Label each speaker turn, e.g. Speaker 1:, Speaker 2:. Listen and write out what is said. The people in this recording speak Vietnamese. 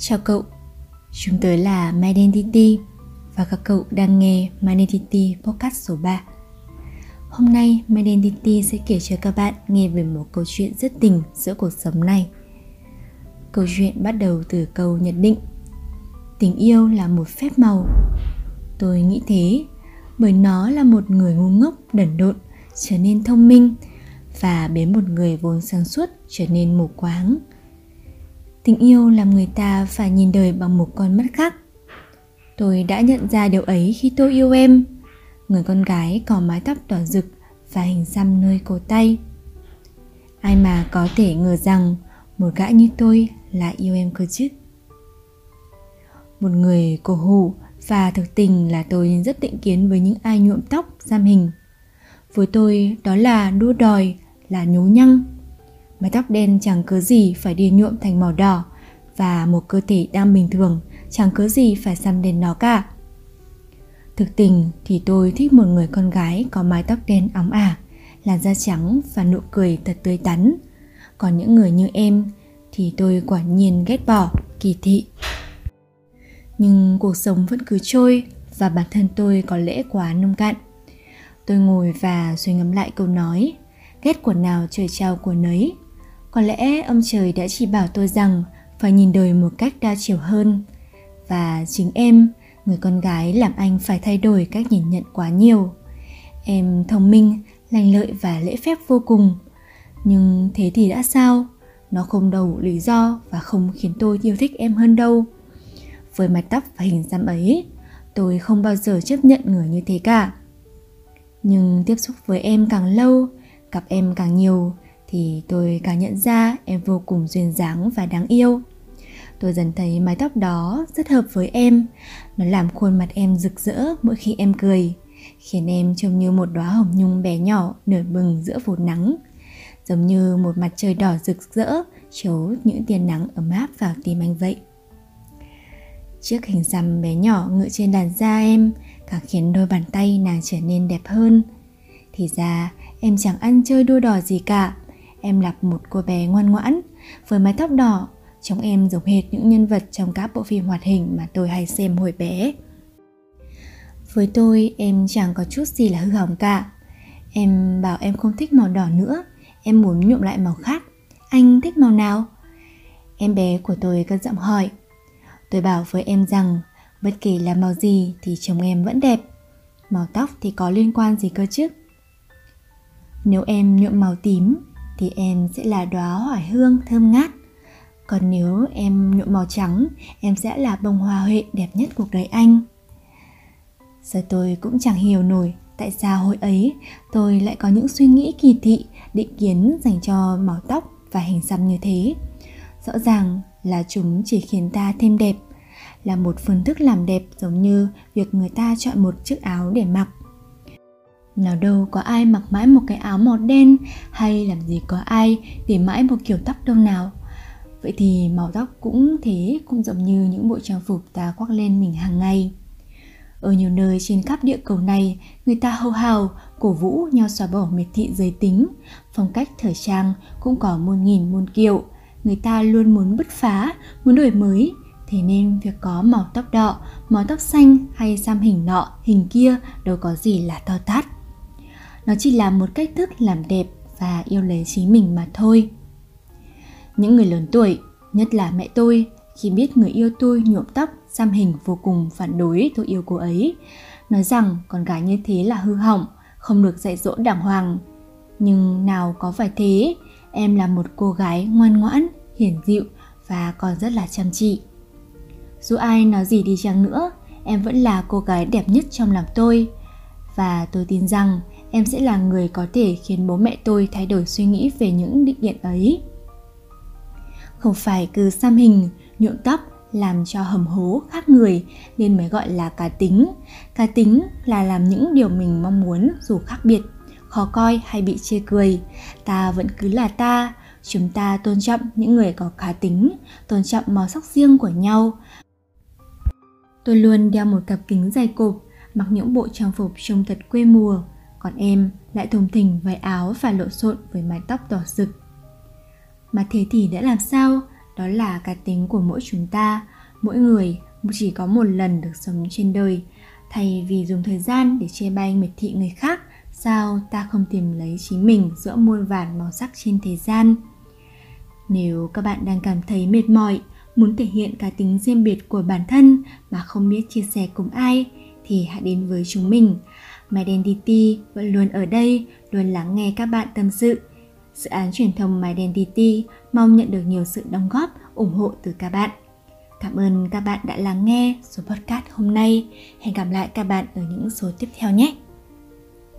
Speaker 1: Chào cậu, chúng tôi là My Identity và các cậu đang nghe My Identity Podcast số 3. Hôm nay My Identity sẽ kể cho các bạn nghe về một câu chuyện rất tình giữa cuộc sống này. Câu chuyện bắt đầu từ câu nhận định Tình yêu là một phép màu Tôi nghĩ thế bởi nó là một người ngu ngốc đần độn trở nên thông minh và biến một người vốn sáng suốt trở nên mù quáng tình yêu làm người ta phải nhìn đời bằng một con mắt khác. Tôi đã nhận ra điều ấy khi tôi yêu em. Người con gái có mái tóc đỏ rực và hình xăm nơi cổ tay. Ai mà có thể ngờ rằng một gã như tôi lại yêu em cơ chứ? Một người cổ hủ và thực tình là tôi rất định kiến với những ai nhuộm tóc, giam hình. Với tôi đó là đua đòi, là nhố nhăng mái tóc đen chẳng cớ gì phải đi nhuộm thành màu đỏ và một cơ thể đang bình thường chẳng cớ gì phải xăm đen nó cả. Thực tình thì tôi thích một người con gái có mái tóc đen óng ả, làn da trắng và nụ cười thật tươi tắn. Còn những người như em thì tôi quả nhiên ghét bỏ, kỳ thị. Nhưng cuộc sống vẫn cứ trôi và bản thân tôi có lẽ quá nông cạn. Tôi ngồi và suy ngẫm lại câu nói, ghét quần nào trời trao của nấy có lẽ ông trời đã chỉ bảo tôi rằng phải nhìn đời một cách đa chiều hơn. Và chính em, người con gái làm anh phải thay đổi cách nhìn nhận quá nhiều. Em thông minh lành lợi và lễ phép vô cùng. Nhưng thế thì đã sao? Nó không đầu lý do và không khiến tôi yêu thích em hơn đâu. Với mái tóc và hình xăm ấy, tôi không bao giờ chấp nhận người như thế cả. Nhưng tiếp xúc với em càng lâu, gặp em càng nhiều thì tôi càng nhận ra em vô cùng duyên dáng và đáng yêu. Tôi dần thấy mái tóc đó rất hợp với em. Nó làm khuôn mặt em rực rỡ mỗi khi em cười, khiến em trông như một đóa hồng nhung bé nhỏ nở bừng giữa vụ nắng. Giống như một mặt trời đỏ rực rỡ, chiếu những tia nắng ấm áp vào tim anh vậy. Chiếc hình xăm bé nhỏ ngự trên đàn da em càng khiến đôi bàn tay nàng trở nên đẹp hơn. Thì ra, em chẳng ăn chơi đua đòi gì cả em là một cô bé ngoan ngoãn, với mái tóc đỏ. Trông em giống hệt những nhân vật trong các bộ phim hoạt hình mà tôi hay xem hồi bé. Với tôi, em chẳng có chút gì là hư hỏng cả. Em bảo em không thích màu đỏ nữa. Em muốn nhuộm lại màu khác. Anh thích màu nào? Em bé của tôi cất giọng hỏi. Tôi bảo với em rằng, bất kể là màu gì thì chồng em vẫn đẹp. Màu tóc thì có liên quan gì cơ chứ? Nếu em nhuộm màu tím thì em sẽ là đóa hỏa hương thơm ngát. Còn nếu em nhuộm màu trắng, em sẽ là bông hoa huệ đẹp nhất cuộc đời anh. Giờ tôi cũng chẳng hiểu nổi tại sao hồi ấy tôi lại có những suy nghĩ kỳ thị, định kiến dành cho màu tóc và hình xăm như thế. Rõ ràng là chúng chỉ khiến ta thêm đẹp, là một phương thức làm đẹp giống như việc người ta chọn một chiếc áo để mặc nào đâu có ai mặc mãi một cái áo màu đen hay làm gì có ai để mãi một kiểu tóc đâu nào. Vậy thì màu tóc cũng thế, cũng giống như những bộ trang phục ta khoác lên mình hàng ngày. Ở nhiều nơi trên khắp địa cầu này, người ta hô hào, cổ vũ nhau xóa bỏ miệt thị giới tính. Phong cách thời trang cũng có muôn nghìn muôn kiệu người ta luôn muốn bứt phá, muốn đổi mới. Thế nên việc có màu tóc đỏ, màu tóc xanh hay sam hình nọ, hình kia đâu có gì là to tát nó chỉ là một cách thức làm đẹp và yêu lấy chính mình mà thôi. Những người lớn tuổi, nhất là mẹ tôi, khi biết người yêu tôi nhuộm tóc, xăm hình vô cùng phản đối tôi yêu cô ấy, nói rằng con gái như thế là hư hỏng, không được dạy dỗ đàng hoàng. Nhưng nào có phải thế, em là một cô gái ngoan ngoãn hiền dịu và còn rất là chăm chỉ. Dù ai nói gì đi chăng nữa, em vẫn là cô gái đẹp nhất trong lòng tôi. Và tôi tin rằng em sẽ là người có thể khiến bố mẹ tôi thay đổi suy nghĩ về những định kiến ấy. Không phải cứ xăm hình, nhuộm tóc làm cho hầm hố khác người nên mới gọi là cá tính. Cá tính là làm những điều mình mong muốn dù khác biệt, khó coi hay bị chê cười. Ta vẫn cứ là ta. Chúng ta tôn trọng những người có cá tính, tôn trọng màu sắc riêng của nhau. Tôi luôn đeo một cặp kính dày cộp, mặc những bộ trang phục trông thật quê mùa còn em lại thùng thình váy áo và lộn xộn với mái tóc đỏ rực. Mà thế thì đã làm sao? Đó là cá tính của mỗi chúng ta. Mỗi người chỉ có một lần được sống trên đời. Thay vì dùng thời gian để chê bai miệt thị người khác, sao ta không tìm lấy chính mình giữa muôn vàn màu sắc trên thế gian? Nếu các bạn đang cảm thấy mệt mỏi, muốn thể hiện cá tính riêng biệt của bản thân mà không biết chia sẻ cùng ai, thì hãy đến với chúng mình. My Identity vẫn luôn ở đây, luôn lắng nghe các bạn tâm sự. Dự án truyền thông My Identity mong nhận được nhiều sự đóng góp, ủng hộ từ các bạn. Cảm ơn các bạn đã lắng nghe số podcast hôm nay. Hẹn gặp lại các bạn ở những số tiếp theo nhé.